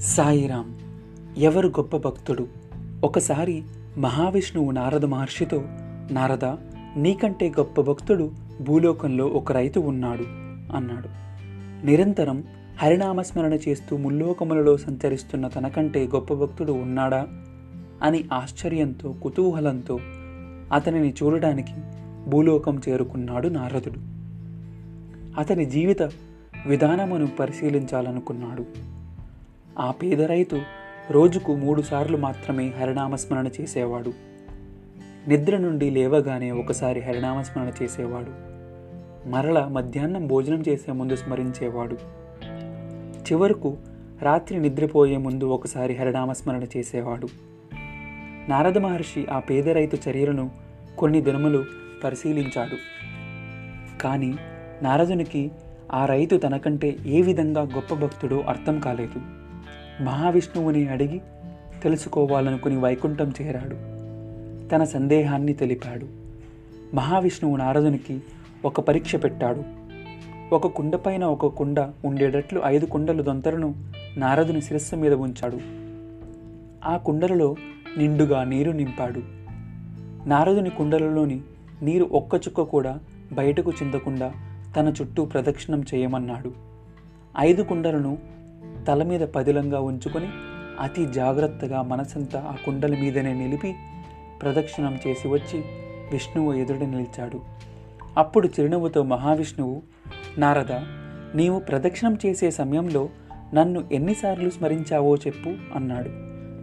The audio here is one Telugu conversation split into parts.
సాయిరాం ఎవరు గొప్ప భక్తుడు? ఒకసారి మహావిష్ణువు నారద మహర్షితో నారద నీకంటే గొప్ప భక్తుడు భూలోకంలో ఒక రైతు ఉన్నాడు అన్నాడు. నిరంతరం హరినామస్మరణ చేస్తూ ముల్లోకములలో సంచరిస్తున్న తనకంటే గొప్ప భక్తుడు ఉన్నాడా? అని ఆశ్చర్యంతో కుతూహలంతో అతనిని చూడడానికి భూలోకం చేరుకున్నాడు నారదుడు. అతని జీవిత విధానమును పరిశీలించాలనుకున్నాడు. ఆ పేద రైతు రోజుకు మూడుసార్లు మాత్రమే హరినామస్మరణ చేసేవాడు. నిద్ర నుండి లేవగానే ఒకసారి హరినామస్మరణ చేసేవాడు. మరల మధ్యాహ్నం భోజనం చేసే ముందు స్మరించేవాడు. చివరకు రాత్రి నిద్రపోయే ముందు ఒకసారి హరినామస్మరణ చేసేవాడు. నారద మహర్షి ఆ పేద రైతు చర్యలను కొన్ని దినములు పరిశీలించాడు. కానీ నారదునికి ఆ రైతు తనకంటే ఏ విధంగా గొప్ప భక్తుడో అర్థం కాలేదు. మహావిష్ణువుని అడిగి తెలుసుకోవాలనుకుని వైకుంఠం చేరాడు. తన సందేహాన్ని తెలిపాడు. మహావిష్ణువు నారదునికి ఒక పరీక్ష పెట్టాడు. ఒక కుండపైన ఒక కుండ ఉండేటట్లు ఐదు కుండలు దొంతలను నారదుని శిరస్సు మీద ఉంచాడు. ఆ కుండలలో నిండుగా నీరు నింపాడు. నారదుని కుండలలోని నీరు ఒక్క చుక్క కూడా బయటకు చిందకుండా తన చుట్టూ ప్రదక్షిణం చేయమన్నాడు. ఐదు కుండలను తల మీద పదిలంగా ఉంచుకొని అతి జాగ్రత్తగా మనసంతా ఆ కుండల మీదనే నిలిపి ప్రదక్షిణం చేసి వచ్చి విష్ణువు ఎదుట నిలిచాడు. అప్పుడు చిరునవ్వుతో మహావిష్ణువు నారద నీవు ప్రదక్షిణం చేసే సమయంలో నన్ను ఎన్నిసార్లు స్మరించావో చెప్పు అన్నాడు.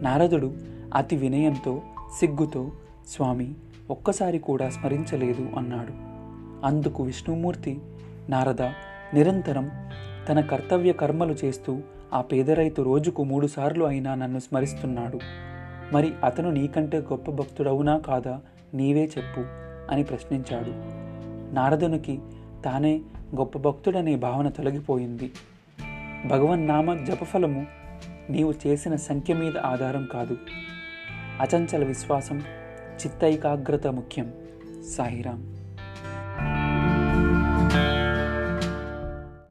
నారదుడు అతి వినయంతో సిగ్గుతో స్వామి ఒక్కసారి కూడా స్మరించలేదు అన్నాడు. అందుకు విష్ణుమూర్తి నారద నిరంతరం తన కర్తవ్య కర్మలు చేస్తూ ఆ పేద రైతు రోజుకు మూడుసార్లు అయినా నన్ను స్మరిస్తున్నాడు. మరి అతను నీకంటే గొప్ప భక్తుడవునా కాదా? నీవే చెప్పు అని ప్రశ్నించాడు. నారదునికి తానే గొప్ప భక్తుడనే భావన తొలగిపోయింది. భగవన్నామ జపఫలము నీవు చేసిన సంఖ్య మీద ఆధారం కాదు. అచంచల విశ్వాసం చిత్తైకాగ్రత ముఖ్యం. సాయిరాం